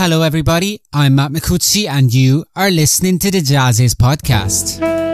Hello, everybody. I'm Matt Micucci, and you are listening to the JAZZIZ podcast.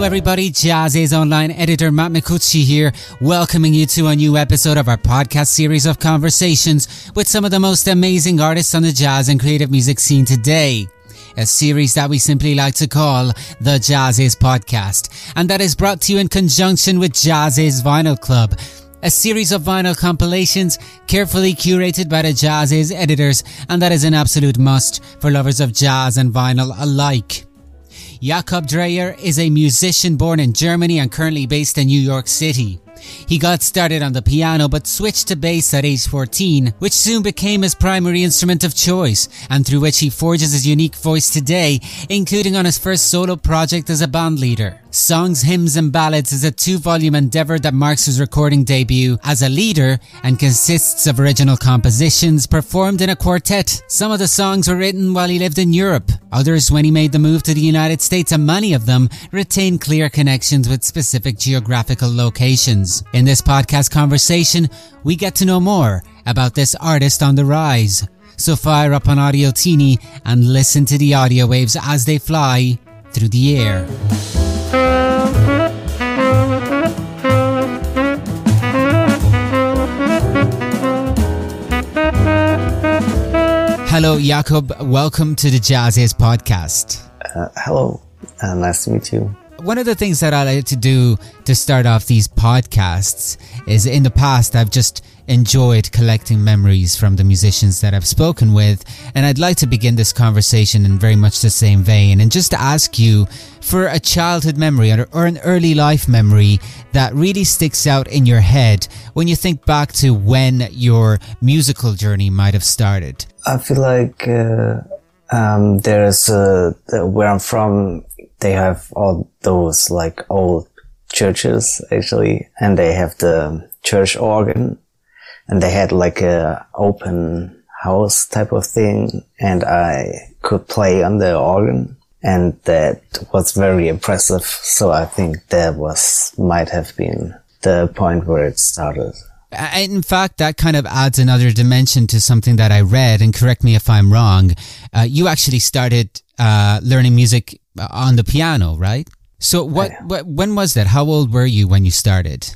Hello, everybody. JAZZIZ online editor Matt Micucci here, welcoming you to a new episode of our podcast series of conversations with some of the most amazing artists on the jazz and creative music scene today. A series that we simply like to call the JAZZIZ Podcast, and that is brought to you in conjunction with JAZZIZ Vinyl Club a series of vinyl compilations carefully curated by the JAZZIZ editors, and that is an absolute must for lovers of jazz and vinyl alike. Jakob Dreyer is a musician born in Germany and currently based in New York City. He got started on the piano but switched to bass at age 14, which soon became his primary instrument of choice and through which he forges his unique voice today, including on his first solo project as a bandleader. Songs, Hymns and Ballads is a two-volume endeavour that marks his recording debut as a leader and consists of original compositions performed in a quartet. Some of the songs were written while he lived in Europe, others when he made the move to the United States and many of them retain clear connections with specific geographical locations. In this podcast conversation, we get to know more about this artist on the rise. So fire up an Audio Teeny and listen to the audio waves as they fly through the air. Hello, Jakob. Welcome to the JAZZIZ podcast. Uh, hello. Uh, nice to meet you one of the things that I like to do to start off these podcasts is in the past I've just enjoyed collecting memories from the musicians that I've spoken with. And I'd like to begin this conversation in very much the same vein and just to ask you for a childhood memory or an early life memory that really sticks out in your head when you think back to when your musical journey might have started. I feel like uh, um, there's uh, where I'm from they have all those like old churches actually, and they have the church organ, and they had like a open house type of thing, and I could play on the organ, and that was very impressive. So I think that was might have been the point where it started. In fact, that kind of adds another dimension to something that I read, and correct me if I'm wrong. Uh, you actually started uh, learning music on the piano, right? So what, what, when was that? How old were you when you started?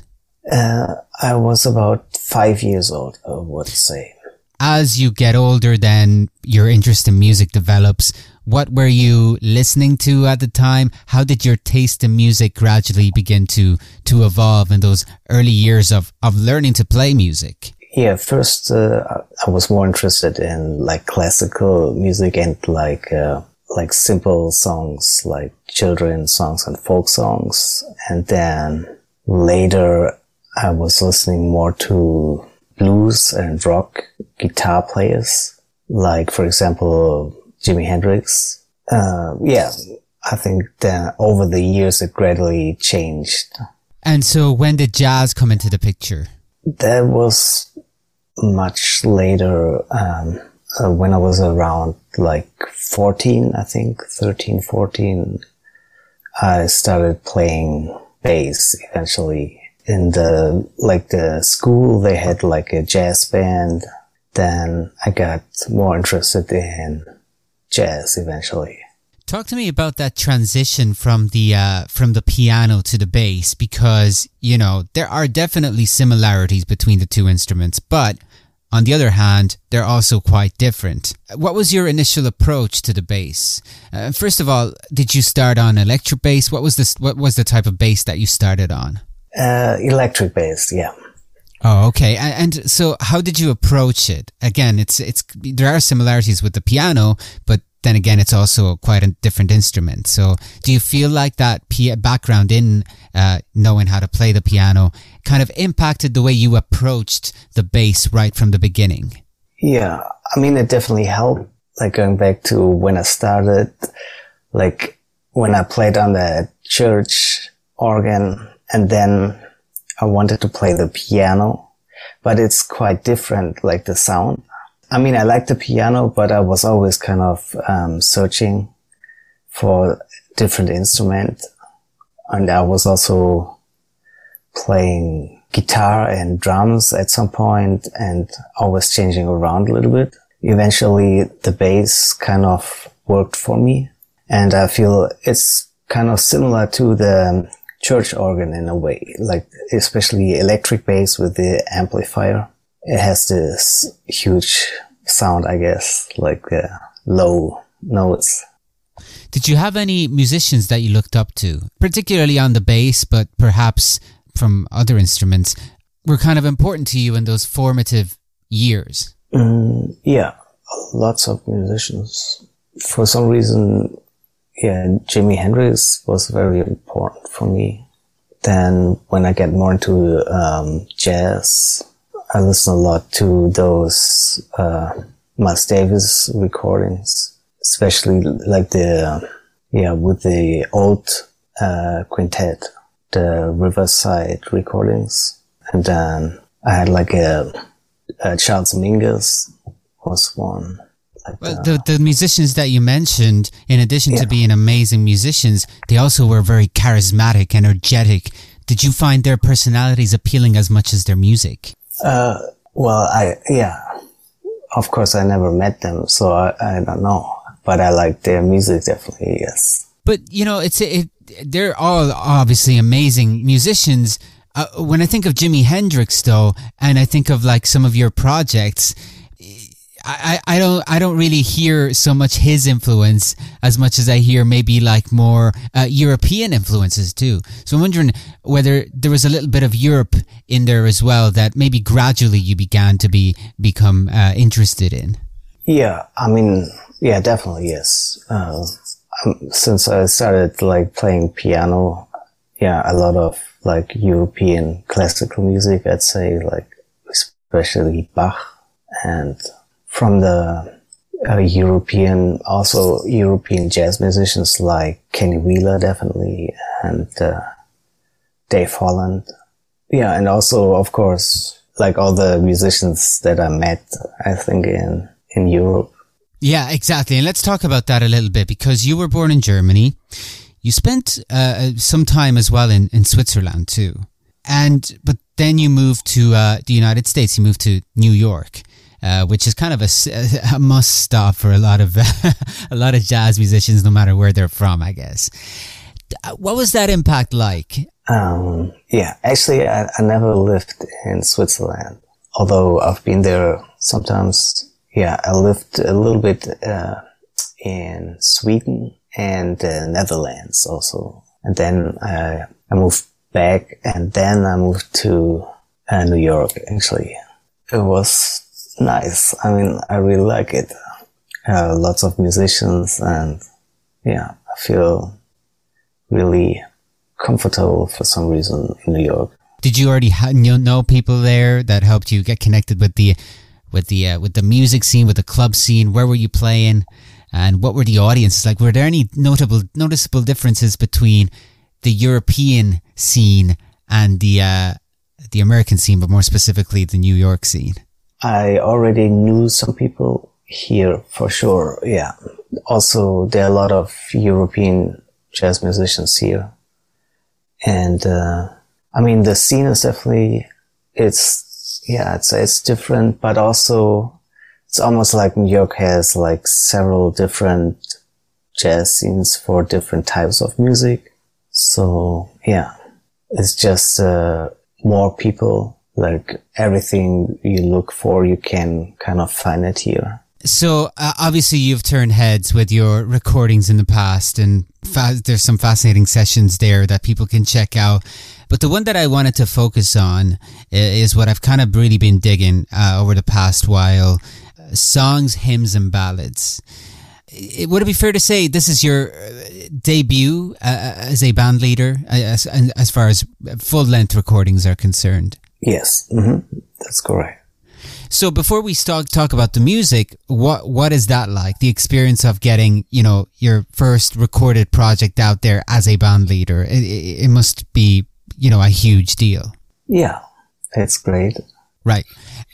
Uh, I was about five years old, I would say. As you get older, then your interest in music develops. What were you listening to at the time? How did your taste in music gradually begin to, to evolve in those early years of, of learning to play music? Yeah, first, uh, I was more interested in like classical music and like, uh, like simple songs like children's songs and folk songs. And then later I was listening more to blues and rock guitar players, like for example, Jimi Hendrix. Uh, yeah, I think that over the years it gradually changed. And so when did jazz come into the picture? That was much later. Um, uh, when I was around like 14, I think 13, 14, I started playing bass eventually in the, like the school, they had like a jazz band. Then I got more interested in jazz eventually. Talk to me about that transition from the uh, from the piano to the bass because you know there are definitely similarities between the two instruments, but on the other hand, they're also quite different. What was your initial approach to the bass? Uh, first of all, did you start on electric bass? What was this? What was the type of bass that you started on? Uh, electric bass, yeah. Oh, okay. And, and, so, how did you approach it? Again, it's it's there are similarities with the piano, but then again, it's also quite a different instrument. So, do you feel like that background in uh, knowing how to play the piano kind of impacted the way you approached the bass right from the beginning? Yeah, I mean, it definitely helped. Like going back to when I started, like when I played on the church organ, and then I wanted to play the piano, but it's quite different, like the sound. I mean, I like the piano, but I was always kind of um, searching for different instrument, and I was also playing guitar and drums at some point, and always changing around a little bit. Eventually, the bass kind of worked for me, and I feel it's kind of similar to the church organ in a way, like especially electric bass with the amplifier. It has this huge sound, I guess, like uh, low notes. Did you have any musicians that you looked up to, particularly on the bass, but perhaps from other instruments, were kind of important to you in those formative years? Mm, yeah, lots of musicians. For some reason, yeah, Jimi Hendrix was very important for me. Then when I get more into um, jazz, I listen a lot to those uh, Miles Davis recordings, especially like the yeah with the old uh, quintet, the Riverside recordings, and then I had like a, a Charles Mingus was one. Well, the, the musicians that you mentioned, in addition yeah. to being amazing musicians, they also were very charismatic, energetic. Did you find their personalities appealing as much as their music? Uh, well, I, yeah. Of course, I never met them, so I, I don't know. But I like their music definitely, yes. But, you know, it's, it, they're all obviously amazing musicians. Uh, when I think of Jimi Hendrix, though, and I think of like some of your projects, I, I don't I don't really hear so much his influence as much as I hear maybe like more uh, European influences too. So I'm wondering whether there was a little bit of Europe in there as well that maybe gradually you began to be become uh, interested in. Yeah, I mean, yeah, definitely yes. Uh, since I started like playing piano, yeah, a lot of like European classical music, I'd say like especially Bach and from the uh, European, also European jazz musicians like Kenny Wheeler, definitely, and uh, Dave Holland. Yeah, and also, of course, like all the musicians that I met, I think in in Europe. Yeah, exactly. And let's talk about that a little bit because you were born in Germany. You spent uh, some time as well in, in Switzerland too. And, but then you moved to uh, the United States. You moved to New York. Uh, which is kind of a, a, must stop for a lot of a lot of jazz musicians, no matter where they're from. I guess. What was that impact like? Um, yeah, actually, I, I, never lived in Switzerland, although I've been there sometimes. Yeah, I lived a little bit uh, in Sweden and the Netherlands also, and then I, I moved back, and then I moved to uh, New York. Actually, it was nice. I mean, I really like it. Uh, lots of musicians and yeah, I feel really comfortable for some reason in New York. Did you already ha- know people there that helped you get connected with the with the uh, with the music scene, with the club scene? Where were you playing, and what were the audiences like? Were there any notable noticeable differences between the European scene and the uh, the American scene, but more specifically the New York scene? I already knew some people here for sure. Yeah. Also, there are a lot of European jazz musicians here. And, uh, I mean, the scene is definitely, it's, yeah, it's, it's different, but also it's almost like New York has like several different jazz scenes for different types of music. So yeah, it's just, uh, more people like everything you look for, you can kind of find it here. So uh, obviously you've turned heads with your recordings in the past and fa- there's some fascinating sessions there that people can check out. But the one that I wanted to focus on is what I've kind of really been digging uh, over the past while. Songs, hymns and ballads. It, would it be fair to say this is your uh, debut uh, uh, as a band leader as, as far as full length recordings are concerned? Yes, mm-hmm. that's correct. So before we start talk about the music, what what is that like? The experience of getting you know your first recorded project out there as a band leader. It, it, it must be you know a huge deal. Yeah, it's great. Right.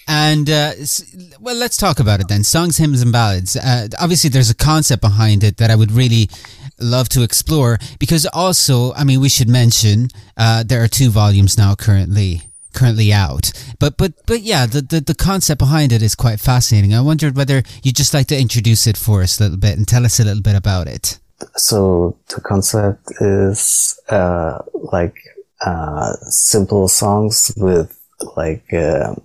And, uh, well, let's talk about it then. Songs, hymns, and ballads. Uh, obviously, there's a concept behind it that I would really love to explore because also, I mean, we should mention, uh, there are two volumes now currently currently out. But but but yeah, the, the the concept behind it is quite fascinating. I wondered whether you'd just like to introduce it for us a little bit and tell us a little bit about it. So the concept is uh, like uh, simple songs with like uh,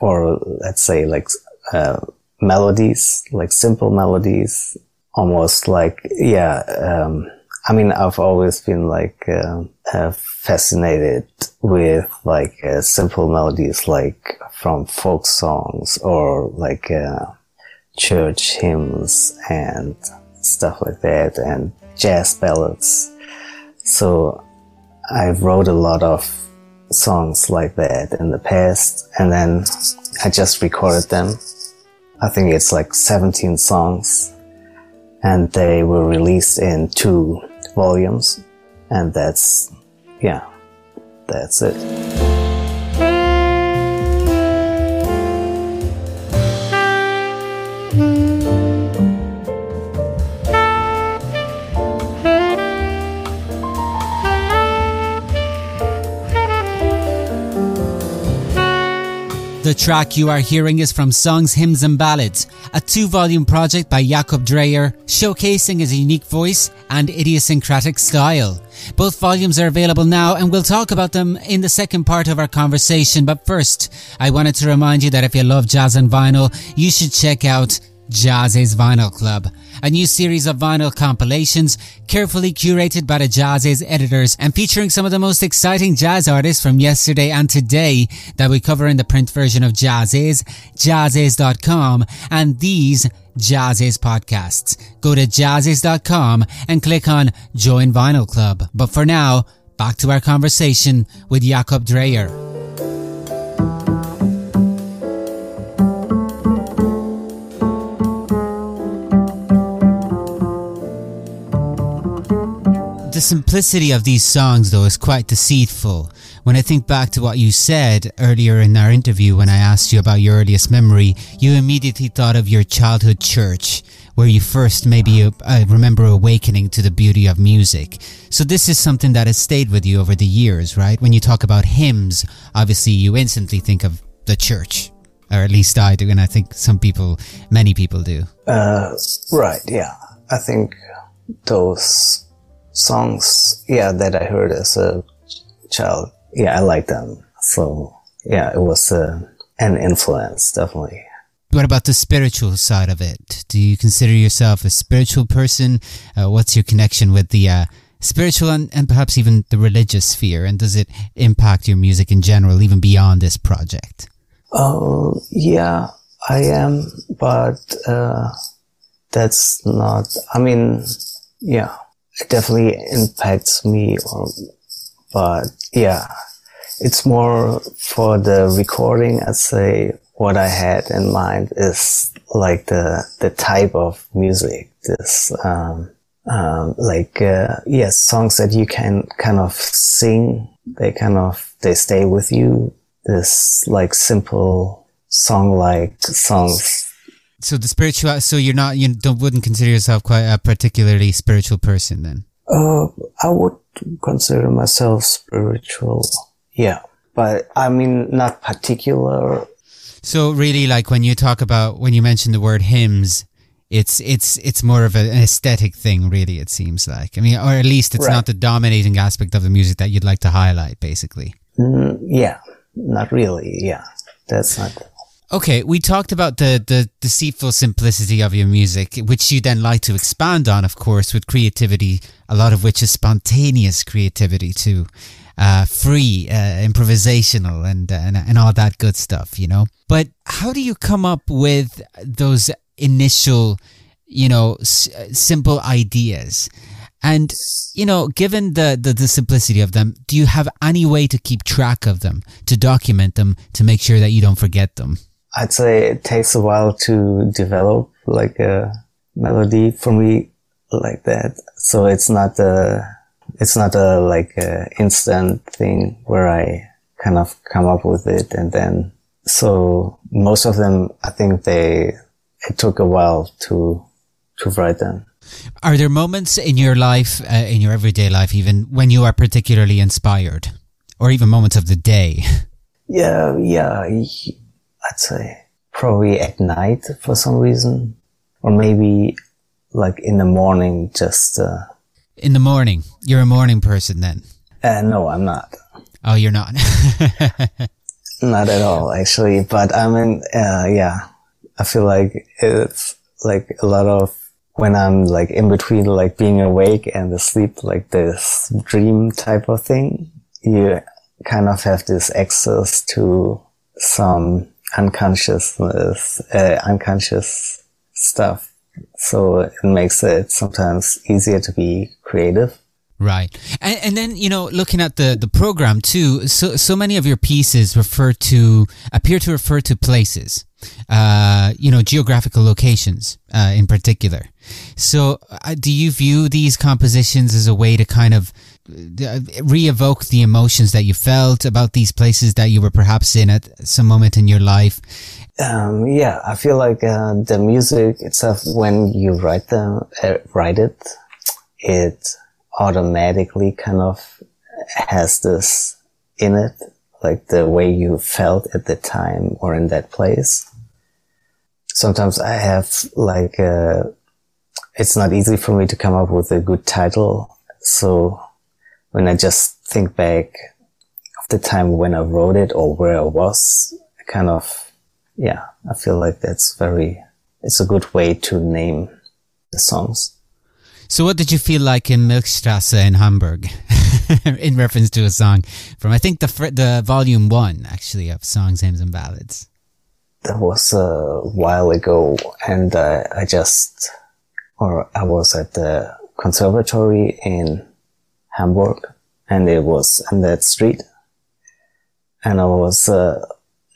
or let's say like uh, melodies, like simple melodies, almost like yeah. Um, I mean, I've always been like uh, fascinated with like uh, simple melodies, like from folk songs or like uh, church hymns and stuff like that, and jazz ballads. So I wrote a lot of songs like that in the past, and then I just recorded them. I think it's like 17 songs, and they were released in two volumes, and that's, yeah, that's it. The track you are hearing is from Songs, Hymns and Ballads, a two volume project by Jakob Dreyer, showcasing his unique voice and idiosyncratic style. Both volumes are available now and we'll talk about them in the second part of our conversation. But first, I wanted to remind you that if you love jazz and vinyl, you should check out JAZZIZ Vinyl Club, a new series of vinyl compilations carefully curated by the JAZZIZ editors and featuring some of the most exciting jazz artists from yesterday and today that we cover in the print version of JAZZIZ, jazziz.com and these JAZZIZ podcasts. Go to jazziz.com and click on Join Vinyl Club. But for now, back to our conversation with Jakob Dreyer. The simplicity of these songs, though, is quite deceitful. When I think back to what you said earlier in our interview when I asked you about your earliest memory, you immediately thought of your childhood church, where you first maybe uh, remember awakening to the beauty of music. So this is something that has stayed with you over the years, right? When you talk about hymns, obviously you instantly think of the church. Or at least I do, and I think some people, many people do. Uh, right, yeah. I think those songs, yeah, that I heard as a child, yeah, I like them. So yeah, it was uh, an influence, definitely. What about the spiritual side of it? Do you consider yourself a spiritual person? Uh, what's your connection with the uh, spiritual and, and perhaps even the religious sphere? And does it impact your music in general, even beyond this project? Oh, yeah, I am, but uh, that's not, I mean, yeah, definitely impacts me. Um, but yeah, it's more for the recording. I'd say what I had in mind is like the the type of music. This um, um, like uh, yes, songs that you can kind of sing. They kind of they stay with you. This like simple song like songs so the spiritual so you're not you don't wouldn't consider yourself quite a particularly spiritual person then? Uh i would consider myself spiritual yeah. But i mean not particular. So really like when you talk about when you mention the word hymns it's it's it's more of an aesthetic thing really it seems like. I mean or at least it's right. not the dominating aspect of the music that you'd like to highlight basically. Mm, yeah. Not really yeah. That's not Okay, we talked about the, the deceitful simplicity of your music, which you then like to expand on, of course, with creativity, a lot of which is spontaneous creativity too, uh, free, uh, improvisational, and, and and all that good stuff, you know. But how do you come up with those initial, you know, s- simple ideas? And, you know, given the, the, the, simplicity of them, do you have any way to keep track of them, to document them, to make sure that you don't forget them? I'd say it takes a while to develop like a melody for me like that. So it's not a, it's not a like a instant thing where I kind of come up with it. And then, so most of them, I think they, it took a while to, to write them. Are there moments in your life, uh, in your everyday life, even when you are particularly inspired, or even moments of the day? Yeah, yeah, I'd say probably at night for some reason, or maybe like in the morning, just. Uh, in the morning, you're a morning person then. Uh, no, I'm not. Oh, you're not. not at all, actually. But I mean, uh, yeah, I feel like it's like a lot of when I'm like in between like being awake and asleep, like this dream type of thing, you kind of have this access to some unconsciousness, uh, unconscious stuff. So it makes it sometimes easier to be creative. Right. And, and then, you know, looking at the, the program too, so, so many of your pieces refer to, appear to refer to places, uh, you know, geographical locations, uh, in particular. So, uh, do you view these compositions as a way to kind of re-evoke the emotions that you felt about these places that you were perhaps in at some moment in your life? Um, yeah, I feel like uh, the music itself, when you write them, uh, write it, it automatically kind of has this in it, like the way you felt at the time or in that place. Sometimes I have like, uh, it's not easy for me to come up with a good title. So when I just think back of the time when I wrote it or where I was, I kind of, yeah, I feel like that's very, it's a good way to name the songs. So, what did you feel like in Milchstrasse in Hamburg, in reference to a song from I think the the volume one actually of songs, hymns, and ballads? That was a while ago, and uh, I just, or I was at the conservatory in Hamburg, and it was on that street, and it was a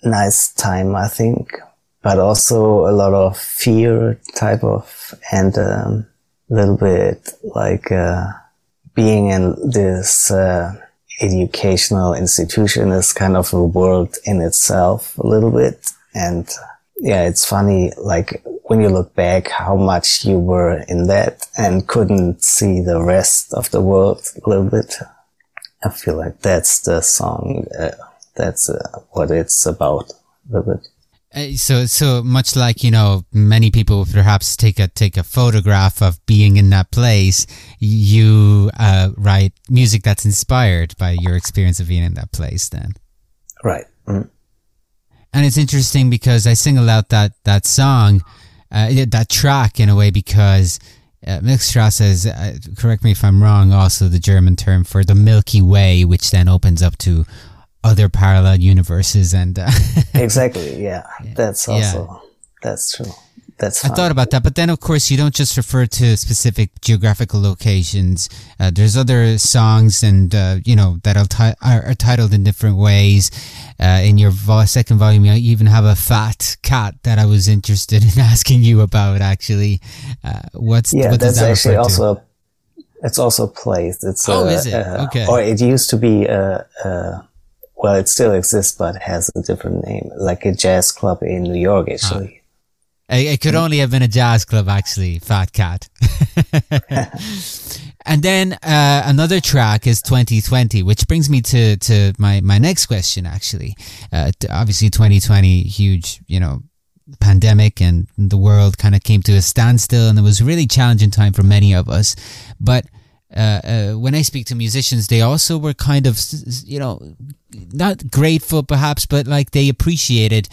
nice time, I think, but also a lot of fear type of and. Um, little bit like uh, being in this uh, educational institution is kind of a world in itself a little bit and yeah it's funny like when you look back how much you were in that and couldn't see the rest of the world a little bit i feel like that's the song uh, that's uh, what it's about a little bit uh, so, so much like you know, many people perhaps take a take a photograph of being in that place. You uh, write music that's inspired by your experience of being in that place. Then, right. Mm. And it's interesting because I single out that that song, uh, that track in a way because uh, Milchstrasse is, uh, correct me if I'm wrong, also the German term for the Milky Way, which then opens up to other parallel universes and uh, exactly yeah. that's also yeah. that's true that's fun. I thought about that, but then of course you don't just refer to specific geographical locations. Uh, there's other songs and uh, you know that are, ti- are, are, titled in different ways. Uh, in your vo- second volume, you even have a fat cat that I was interested in asking you about. Actually, uh, what's yeah, what that's that actually also it's also placed. It's oh, is it uh, okay? Or it used to be a well, it still exists, but has a different name, like a jazz club in New York, actually. It could only have been a jazz club, actually, Fat Cat. and then uh, another track is 2020, which brings me to, to my, my next question, actually. Uh, obviously, 2020, huge, you know, pandemic and the world kind of came to a standstill and it was a really challenging time for many of us. But uh, uh, when I speak to musicians, they also were kind of, you know, not grateful perhaps, but like they appreciated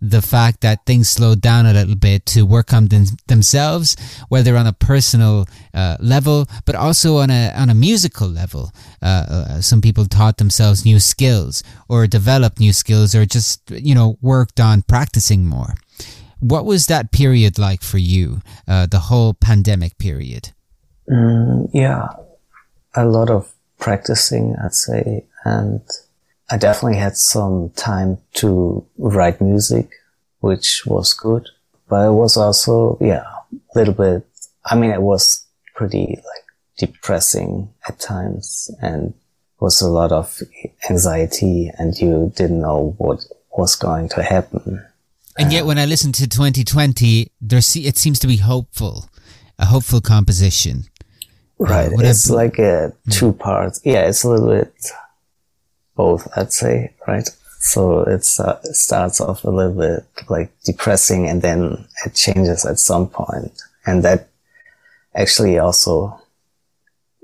the fact that things slowed down a little bit to work on them, themselves, whether on a personal uh, level, but also on a on a musical level. Uh, uh, some people taught themselves new skills, or developed new skills, or just you know worked on practicing more. What was that period like for you? Uh, the whole pandemic period. Mm, yeah, a lot of practicing, I'd say, and I definitely had some time to write music, which was good, but it was also, yeah, a little bit, I mean, it was pretty like depressing at times and was a lot of anxiety and you didn't know what was going to happen. And yet, when I listen to 2020, there it seems to be hopeful, a hopeful composition. Right. Uh, it's like a two parts. Yeah, it's a little bit both, I'd say, right? So uh, it starts off a little bit like depressing and then it changes at some point. And that actually also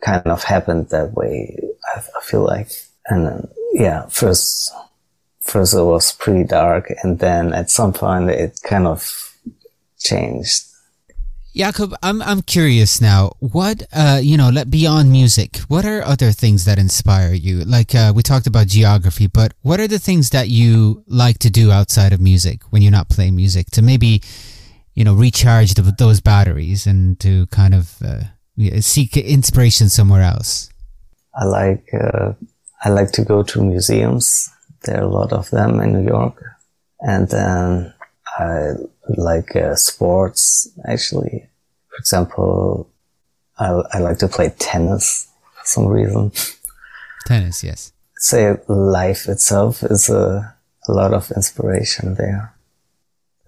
kind of happened that way. I, I feel like, and then, yeah, first, first it was pretty dark and then at some point it kind of changed Jakob, I'm I'm curious now. What uh, you know, let beyond music, what are other things that inspire you? Like uh, we talked about geography, but what are the things that you like to do outside of music when you're not playing music to maybe, you know, recharge the, those batteries and to kind of uh, seek inspiration somewhere else? I like uh, I like to go to museums. There are a lot of them in New York, and then I like uh, sports actually. For example, I, I like to play tennis for some reason. Tennis, yes. Say life itself is a, a lot of inspiration there.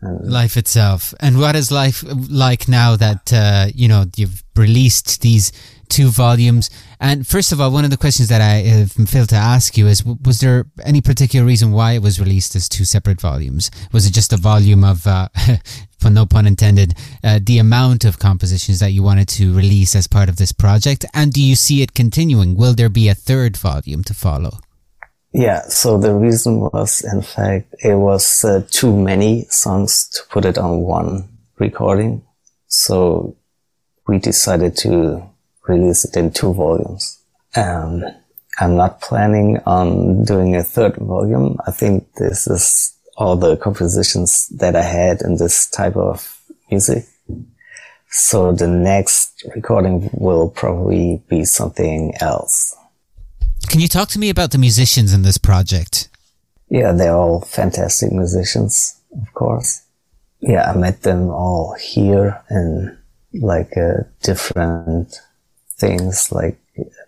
And life itself. And what is life like now that, uh, you know, you've released these two volumes. And first of all, one of the questions that I have failed to ask you is: Was there any particular reason why it was released as two separate volumes? Was it just a volume of, uh, no pun intended, uh, the amount of compositions that you wanted to release as part of this project? And do you see it continuing? Will there be a third volume to follow? Yeah, so the reason was, in fact, it was uh, too many songs to put it on one recording. So we decided to release it in two volumes. Um, I'm not planning on doing a third volume. I think this is all the compositions that I had in this type of music. So the next recording will probably be something else. Can you talk to me about the musicians in this project? Yeah, they're all fantastic musicians, of course. Yeah, I met them all here in like a different things like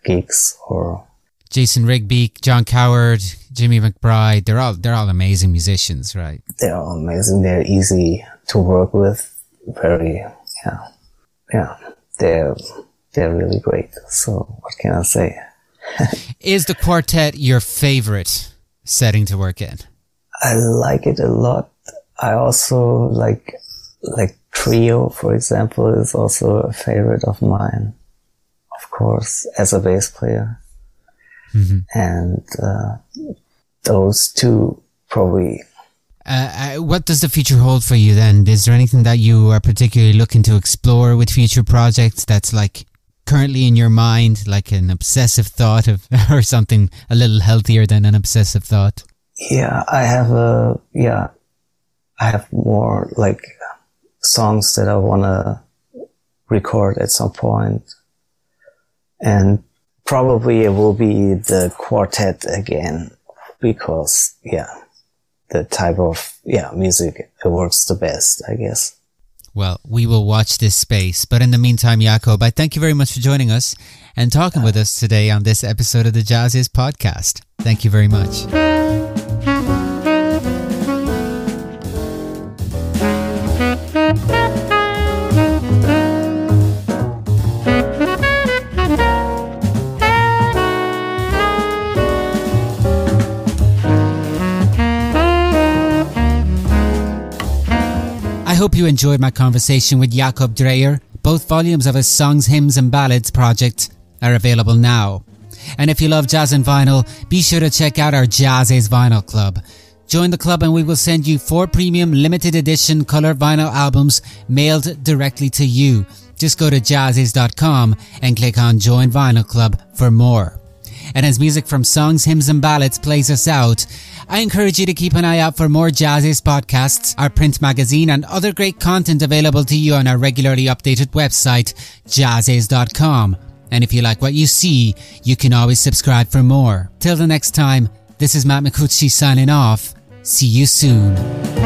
gigs or Jason Rigby, Jon Cowherd, Jimmy McBride, they're all they're all amazing musicians, right? They're all amazing. They're easy to work with. Very yeah. Yeah. They're they're really great. So what can I say? Is the quartet your favorite setting to work in? I like it a lot. I also like like trio, for example, is also a favorite of mine course, as a bass player. Mm-hmm. And uh, those two probably. Uh, uh, what does the future hold for you then? Is there anything that you are particularly looking to explore with future projects that's like currently in your mind, like an obsessive thought of, or something a little healthier than an obsessive thought? Yeah, I have a, yeah, I have more like songs that I want to record at some point and probably it will be the quartet again because yeah the type of yeah music it works the best i guess. Well we will watch this space. But in the meantime jakob i thank you very much for joining us and talking with us today on this episode of the JAZZIZ podcast. Thank you very much hope you enjoyed my conversation with Jakob Dreyer. Both volumes of his Songs, Hymns and Ballads project are available now. And if you love jazz and vinyl, be sure to check out our JAZZIZ Vinyl Club. Join the club and we will send you four premium limited edition color vinyl albums mailed directly to you. Just go to jazziz.com and click on Join Vinyl Club for more. And as music from songs, hymns and ballads plays us out, I encourage you to keep an eye out for more JAZZIZ podcasts, our print magazine, and other great content available to you on our regularly updated website, jazziz.com. And if you like what you see, you can always subscribe for more. Till the next time, this is Matt Micucci signing off. See you soon.